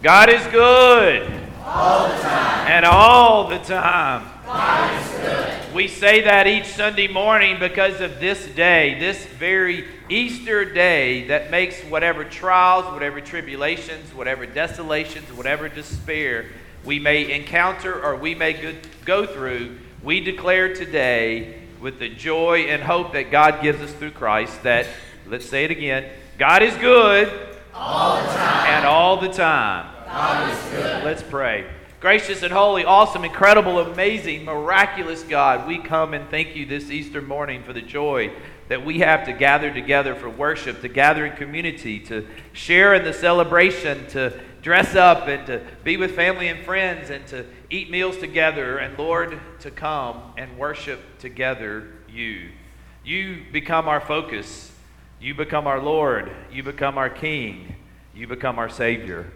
God is good. All the time. And all the time. God is good. We say that each Sunday morning because of this day, this very Easter day that makes whatever trials, whatever tribulations, whatever desolations, whatever despair we may encounter or we may go through, we declare today with the joy and hope that God gives us through Christ that, let's say it again, God is good all the time. and all the time. God is good. Let's pray. Gracious and holy, awesome, incredible, amazing, miraculous God, we come and thank you this Easter morning for the joy that we have to gather together for worship, to gather in community, to share in the celebration, to dress up and to be with family and friends and to eat meals together, and Lord, to come and worship together you. You become our focus. You become our Lord. You become our King. You become our Savior.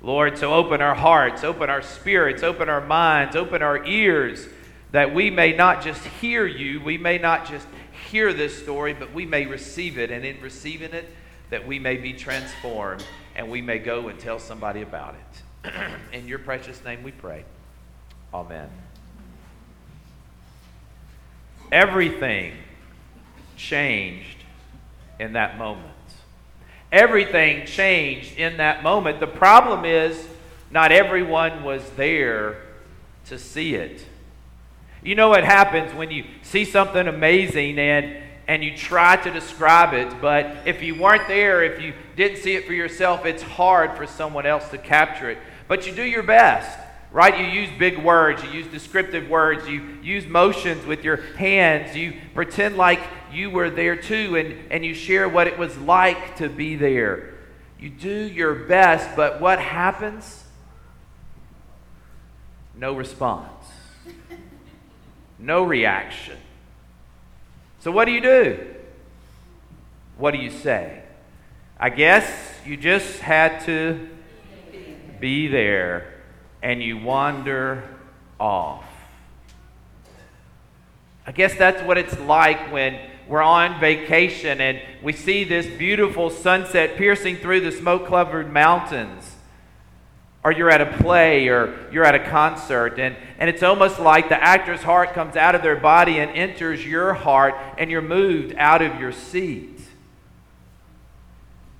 Lord, so open our hearts, open our spirits, open our minds, open our ears, that we may not just hear you, we may not just hear this story, but we may receive it, and in receiving it, that we may be transformed and we may go and tell somebody about it. in your precious name we pray. Amen. Everything changed in that moment. Everything changed in that moment. The problem is, not everyone was there to see it. You know what happens when you see something amazing and and you try to describe it, but if you weren't there, if you didn't see it for yourself, it's hard for someone else to capture it. But you do your best, right? You use big words, you use descriptive words, you use motions with your hands, you pretend like you were there too, and, and you share what it was like to be there. You do your best, but what happens? No response, no reaction. So, what do you do? What do you say? I guess you just had to be there and you wander off. I guess that's what it's like when we're on vacation and we see this beautiful sunset piercing through the smoke covered mountains. Or you're at a play or you're at a concert and, and it's almost like the actor's heart comes out of their body and enters your heart and you're moved out of your seat.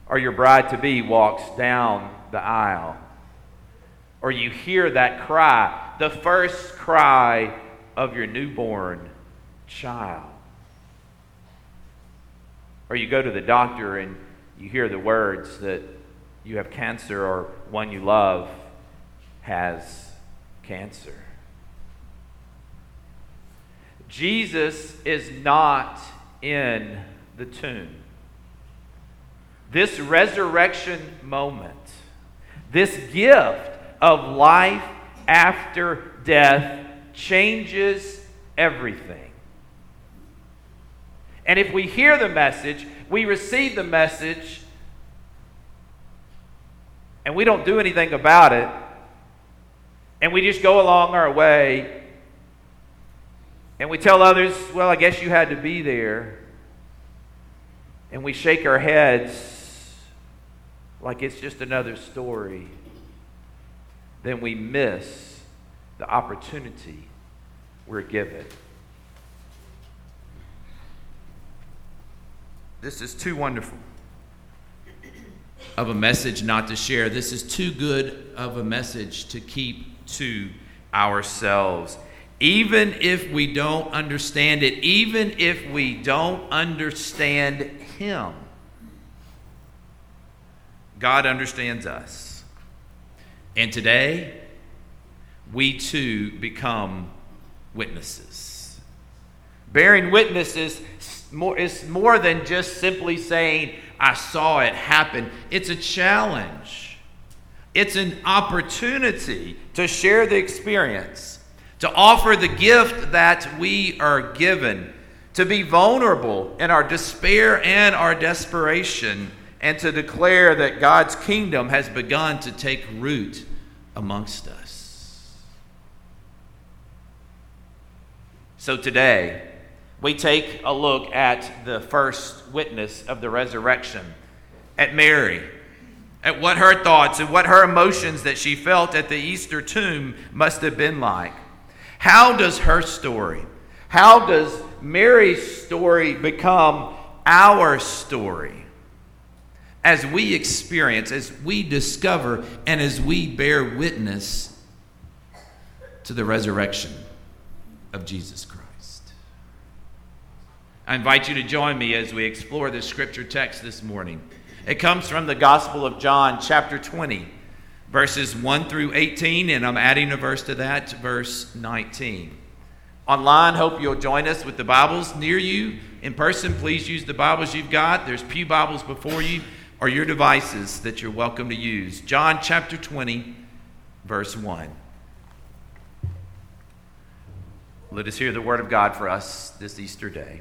Or your bride to be walks down the aisle. Or you hear that cry the first cry of your newborn child or you go to the doctor and you hear the words that you have cancer or one you love has cancer. Jesus is not in the tomb. This resurrection moment, this gift of life after death changes everything. And if we hear the message, we receive the message, and we don't do anything about it, and we just go along our way, and we tell others, well, I guess you had to be there, and we shake our heads like it's just another story, then we miss the opportunity we're given. This is too wonderful of a message not to share. This is too good of a message to keep to ourselves. Even if we don't understand it, even if we don't understand Him, God understands us. And today, we too become witnesses. Bearing witnesses more, is more than just simply saying, I saw it happen. It's a challenge, it's an opportunity to share the experience, to offer the gift that we are given, to be vulnerable in our despair and our desperation, and to declare that God's kingdom has begun to take root amongst us. So today, we take a look at the first witness of the resurrection, at Mary. at what her thoughts and what her emotions that she felt at the Easter tomb must have been like. How does her story, how does Mary's story become our story? As we experience, as we discover, and as we bear witness to the resurrection of Jesus Christ. I invite you to join me as we explore this scripture text this morning. It comes from the Gospel of John, chapter 20, verses 1 through 18, and I'm adding a verse to that, verse 19. Online, hope you'll join us with the Bibles near you. In person, please use the Bibles you've got. There's Pew Bibles before you or your devices that you're welcome to use. John chapter 20, verse 1. Let us hear the word of God for us this Easter day.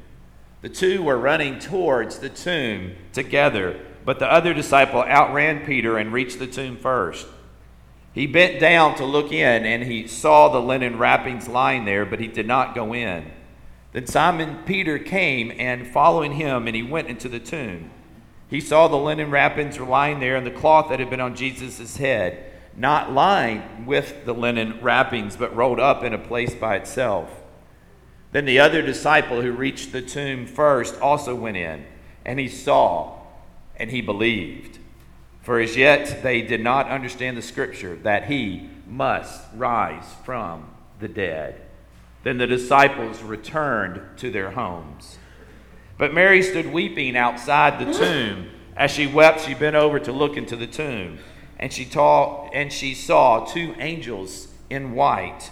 The two were running towards the tomb together, but the other disciple outran Peter and reached the tomb first. He bent down to look in, and he saw the linen wrappings lying there, but he did not go in. Then Simon Peter came, and following him, and he went into the tomb. He saw the linen wrappings lying there, and the cloth that had been on Jesus' head, not lying with the linen wrappings, but rolled up in a place by itself. Then the other disciple who reached the tomb first also went in, and he saw, and he believed. For as yet they did not understand the scripture that he must rise from the dead. Then the disciples returned to their homes. But Mary stood weeping outside the tomb. As she wept, she bent over to look into the tomb, and she, and she saw two angels in white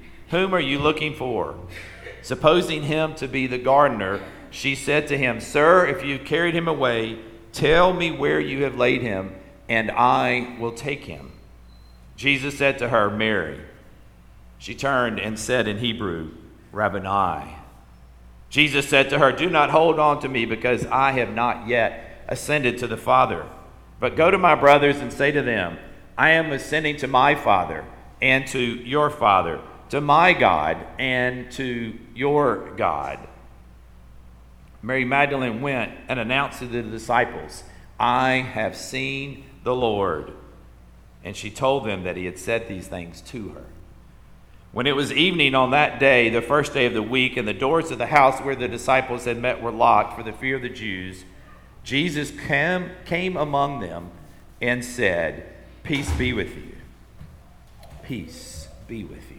Whom are you looking for? Supposing him to be the gardener, she said to him, Sir, if you carried him away, tell me where you have laid him, and I will take him. Jesus said to her, Mary. She turned and said in Hebrew, Rabboni. Jesus said to her, Do not hold on to me, because I have not yet ascended to the Father. But go to my brothers and say to them, I am ascending to my Father and to your Father to my God and to your God. Mary Magdalene went and announced to the disciples, I have seen the Lord. And she told them that he had said these things to her. When it was evening on that day, the first day of the week, and the doors of the house where the disciples had met were locked for the fear of the Jews, Jesus came, came among them and said, Peace be with you. Peace be with you.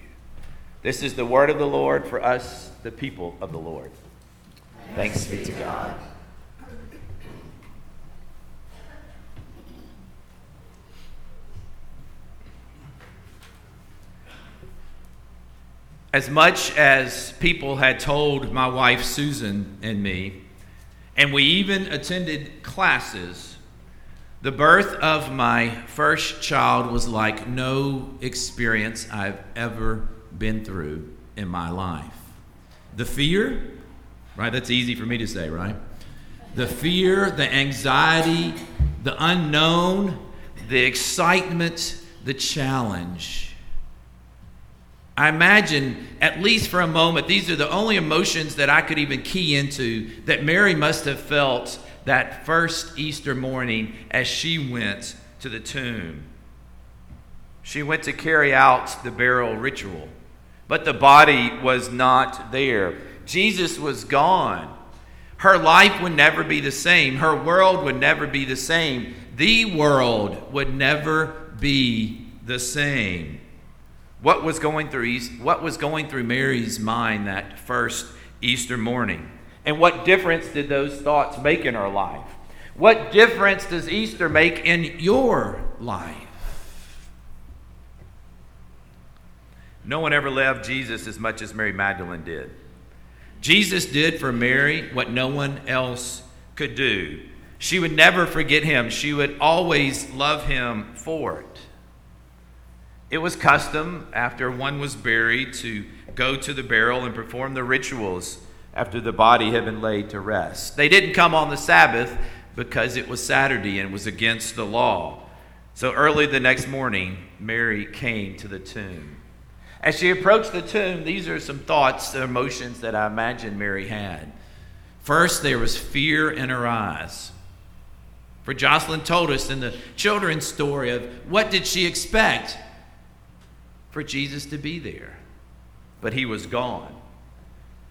This is the word of the Lord for us, the people of the Lord. Thanks be to God. As much as people had told my wife Susan and me, and we even attended classes, the birth of my first child was like no experience I've ever been through in my life. The fear, right? That's easy for me to say, right? The fear, the anxiety, the unknown, the excitement, the challenge. I imagine, at least for a moment, these are the only emotions that I could even key into that Mary must have felt that first Easter morning as she went to the tomb. She went to carry out the burial ritual but the body was not there. Jesus was gone. Her life would never be the same. Her world would never be the same. The world would never be the same. What was going through what was going through Mary's mind that first Easter morning? And what difference did those thoughts make in her life? What difference does Easter make in your life? No one ever loved Jesus as much as Mary Magdalene did. Jesus did for Mary what no one else could do. She would never forget him, she would always love him for it. It was custom after one was buried to go to the burial and perform the rituals after the body had been laid to rest. They didn't come on the Sabbath because it was Saturday and was against the law. So early the next morning, Mary came to the tomb. As she approached the tomb, these are some thoughts, emotions that I imagine Mary had. First, there was fear in her eyes. For Jocelyn told us in the children's story of what did she expect? For Jesus to be there. But he was gone.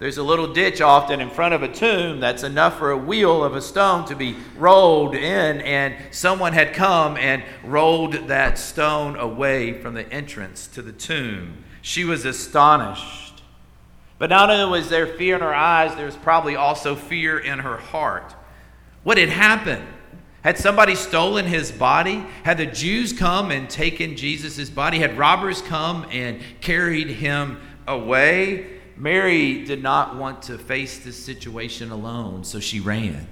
There's a little ditch often in front of a tomb that's enough for a wheel of a stone to be rolled in, and someone had come and rolled that stone away from the entrance to the tomb. She was astonished. But not only was there fear in her eyes, there was probably also fear in her heart. What had happened? Had somebody stolen his body? Had the Jews come and taken Jesus' body? Had robbers come and carried him away? Mary did not want to face this situation alone, so she ran.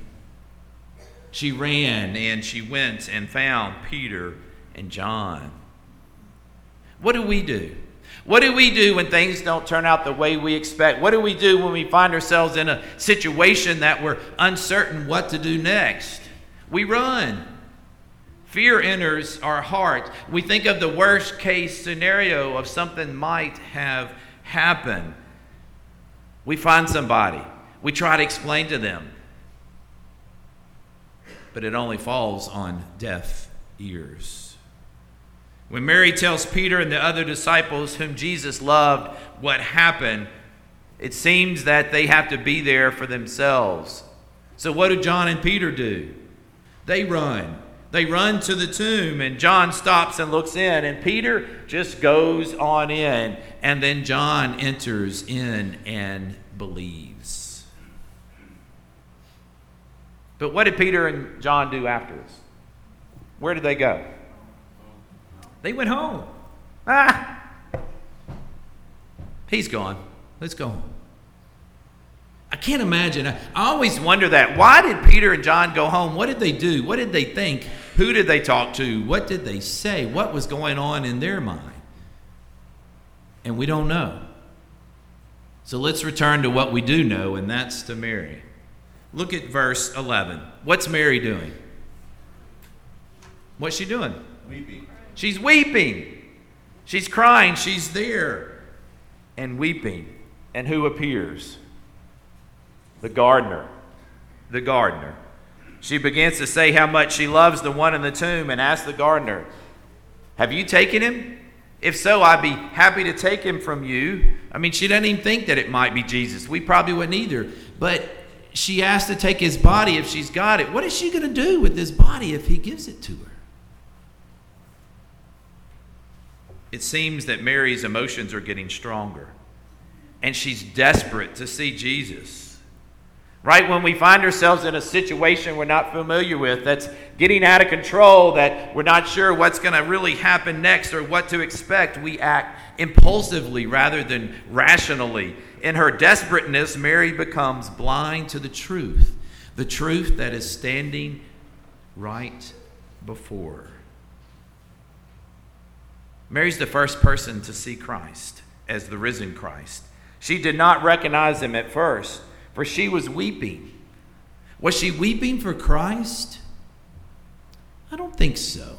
She ran and she went and found Peter and John. What do we do? What do we do when things don't turn out the way we expect? What do we do when we find ourselves in a situation that we're uncertain what to do next? We run. Fear enters our heart. We think of the worst case scenario of something might have happened. We find somebody, we try to explain to them, but it only falls on deaf ears. When Mary tells Peter and the other disciples whom Jesus loved what happened, it seems that they have to be there for themselves. So, what do John and Peter do? They run. They run to the tomb, and John stops and looks in, and Peter just goes on in. And then John enters in and believes. But what did Peter and John do afterwards? Where did they go? They went home. Ah! He's gone. Let's go home. I can't imagine. I, always wonder that. Why did Peter and John go home? What did they do? What did they think? Who did they talk to? What did they say? What was going on in their mind? And we don't know. So let's return to what we do know, and that's to Mary. Look at verse 11. What's Mary doing? What's she doing? Weeping. She's weeping. She's crying. She's there and weeping. And who appears? the gardener. The gardener. She begins to say how much she loves the one in the tomb and asks the gardener, Have you taken him? If so, I'd be happy to take him from you. I mean, she doesn't even think that it might be Jesus. We probably wouldn't either. But she asked to take his body if she's got it. What is she going to do with this body if he gives it to her? It seems that Mary's emotions are getting stronger, and she's desperate to see Jesus. Right when we find ourselves in a situation we're not familiar with, that's getting out of control, that we're not sure what's going to really happen next or what to expect, we act impulsively rather than rationally. In her desperateness, Mary becomes blind to the truth, the truth that is standing right before. Mary's the first person to see Christ as the risen Christ. She did not recognize him at first for she was weeping. Was she weeping for Christ? I don't think so.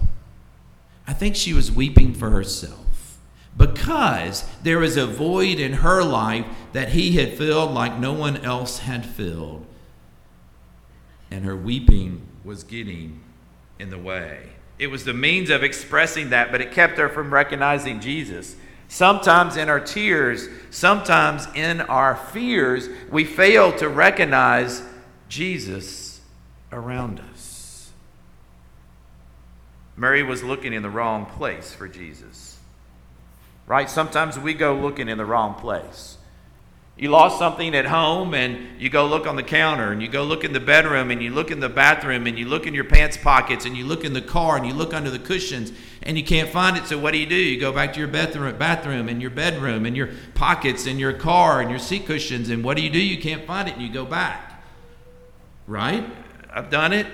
I think she was weeping for herself because there was a void in her life that he had filled like no one else had filled. And her weeping was getting in the way. It was the means of expressing that, but it kept her from recognizing Jesus. Sometimes in our tears, sometimes in our fears, we fail to recognize Jesus around us. Mary was looking in the wrong place for Jesus. right? Sometimes we go looking in the wrong place. You lost something at home and you go look on the counter and you go look in the bedroom and you look in the bathroom and you look in your pants pockets and you look in the car and you look under the cushions and you can't find it. So what do you do? You go back to your bathroom, and your bedroom and your pockets and your car and your seat cushions and what do you do? You can't find it and you go back. Right? I've done it.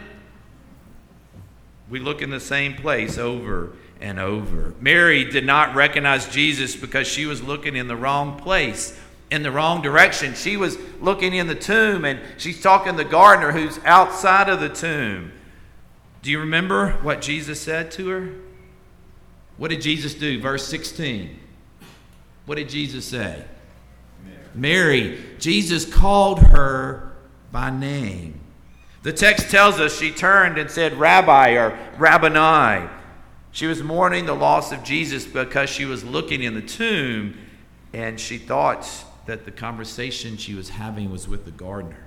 We look in the same place over and over. Mary did not recognize Jesus because she was looking in the wrong place in the wrong direction. She was looking in the tomb and she's talking to the gardener who's outside of the tomb. Do you remember what Jesus said to her? What did Jesus do? Verse 16. What did Jesus say? Mary. Mary. Jesus called her by name. The text tells us she turned and said, Rabbi or Rabboni. She was mourning the loss of Jesus because she was looking in the tomb and she thought that the conversation she was having was with the gardener.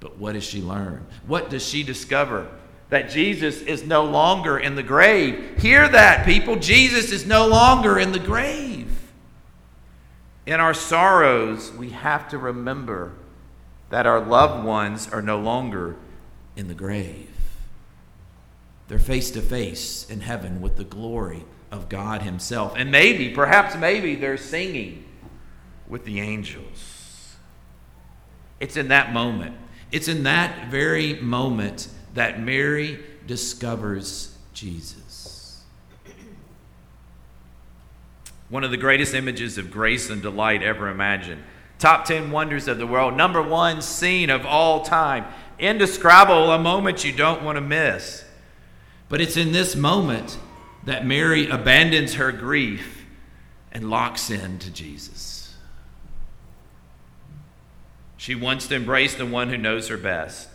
But what does she learn? What does she discover? That Jesus is no longer in the grave. Hear that, people. Jesus is no longer in the grave. In our sorrows, we have to remember that our loved ones are no longer in the grave. They're face to face in heaven with the glory of God Himself. And maybe, perhaps maybe, they're singing with the angels. It's in that moment. It's in that very moment that Mary discovers Jesus. One of the greatest images of grace and delight ever imagined. Top 10 wonders of the world. Number one scene of all time. Indescribable, a moment you don't want to miss. But it's in this moment that Mary abandons her grief and locks in to Jesus. She wants to embrace the one who knows her best,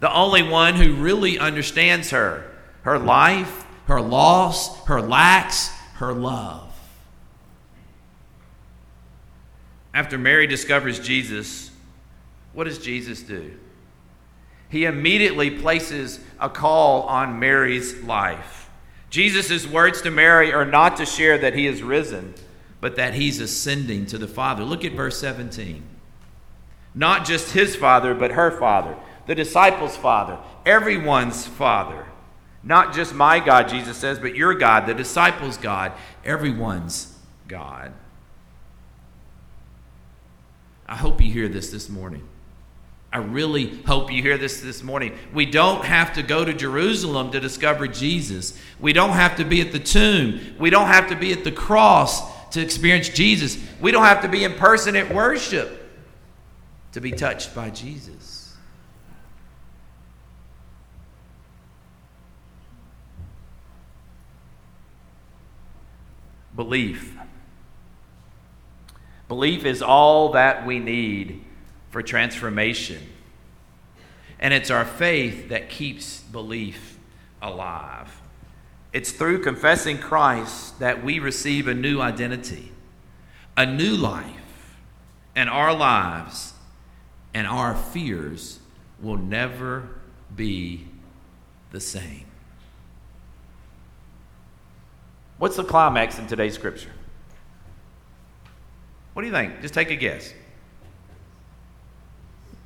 the only one who really understands her, her life, her loss, her lacks, her love. After Mary discovers Jesus, what does Jesus do? He immediately places a call on Mary's life. Jesus' words to Mary are not to share that he is risen, but that he's ascending to the Father. Look at verse 17. Not just his father, but her father, the disciples' father, everyone's father. Not just my God, Jesus says, but your God, the disciples' God, everyone's God. I hope you hear this this morning. I really hope you hear this this morning. We don't have to go to Jerusalem to discover Jesus. We don't have to be at the tomb. We don't have to be at the cross to experience Jesus. We don't have to be in person at worship to be touched by Jesus. Belief. Belief is all that we need for transformation. And it's our faith that keeps belief alive. It's through confessing Christ that we receive a new identity, a new life, and our lives and our fears will never be the same. What's the climax in today's scripture? What do you think? Just take a guess.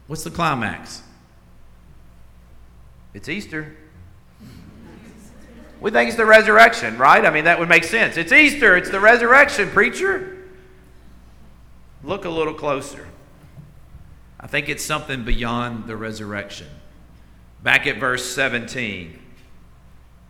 What's the climax? It's Easter. We think it's the resurrection, right? I mean, that would make sense. It's Easter, it's the resurrection, preacher. Look a little closer. I think it's something beyond the resurrection. Back at verse 17,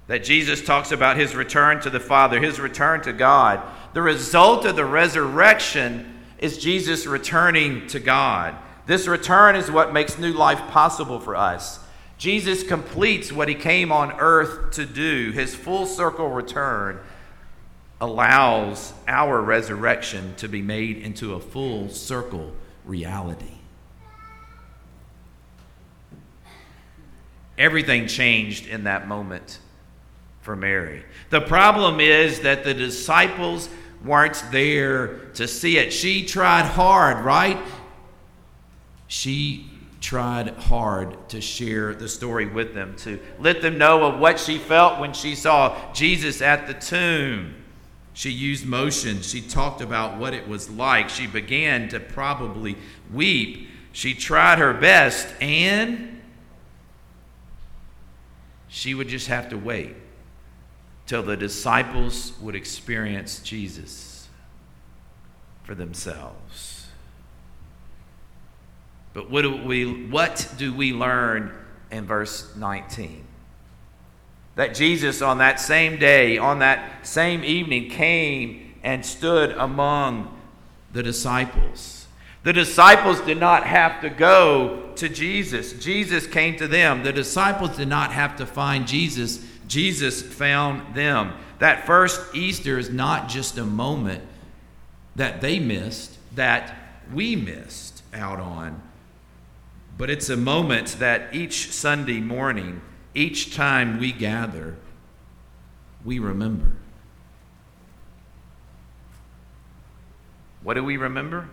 that Jesus talks about his return to the Father, his return to God. The result of the resurrection is Jesus returning to God. This return is what makes new life possible for us. Jesus completes what he came on earth to do. His full circle return allows our resurrection to be made into a full circle reality. Everything changed in that moment for Mary. The problem is that the disciples weren't there to see it. She tried hard, right? She tried hard to share the story with them, to let them know of what she felt when she saw Jesus at the tomb. She used motion. She talked about what it was like. She began to probably weep. She tried her best, and she would just have to wait till the disciples would experience Jesus for themselves. But what do we, what do we learn in verse 19? That Jesus, on that same day, on that same evening, came and stood among the disciples. The disciples did not have to go to Jesus, Jesus came to them. The disciples did not have to find Jesus, Jesus found them. That first Easter is not just a moment that they missed, that we missed out on, but it's a moment that each Sunday morning, each time we gather, we remember. What do we remember?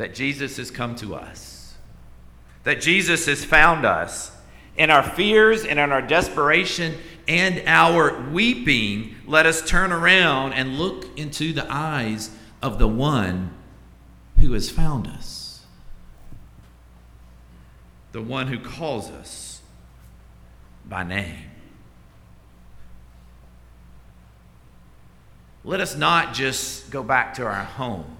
That Jesus has come to us, that Jesus has found us in our fears and in our desperation and our weeping, let us turn around and look into the eyes of the one who has found us, the one who calls us by name. Let us not just go back to our homes.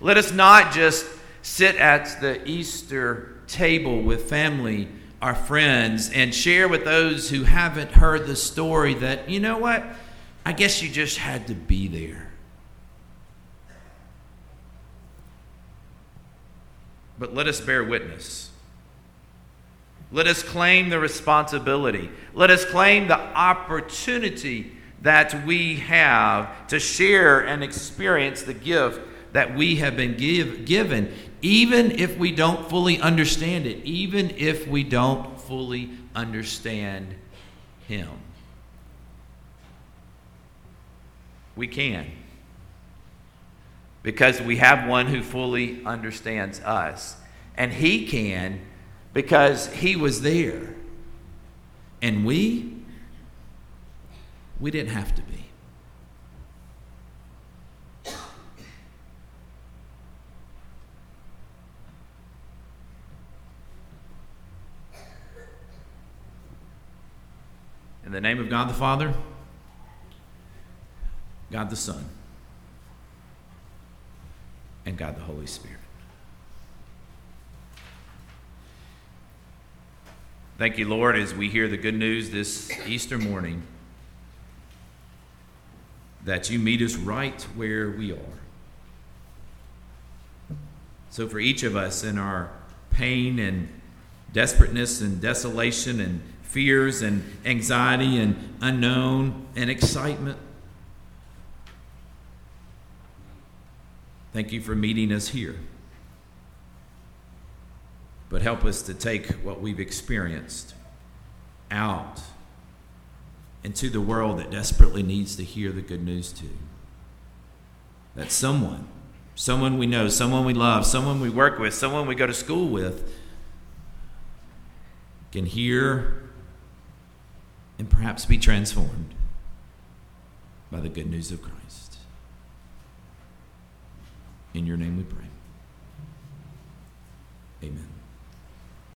Let us not just sit at the Easter table with family, our friends, and share with those who haven't heard the story that, you know what? I guess you just had to be there. But let us bear witness. Let us claim the responsibility. Let us claim the opportunity that we have to share and experience the gift that we have been give, given even if we don't fully understand it, even if we don't fully understand Him. We can. Because we have one who fully understands us. And He can because He was there. And we, we didn't have to be. In the name of God the Father, God the Son, and God the Holy Spirit. Thank you, Lord, as we hear the good news this Easter morning that you meet us right where we are. So, for each of us in our pain and desperateness and desolation and fears and anxiety and unknown and excitement. Thank you for meeting us here. But help us to take what we've experienced out into the world that desperately needs to hear the good news too. That someone, someone we know, someone we love, someone we work with, someone we go to school with, can hear and perhaps be transformed by the good news of Christ. In your name we pray. Amen.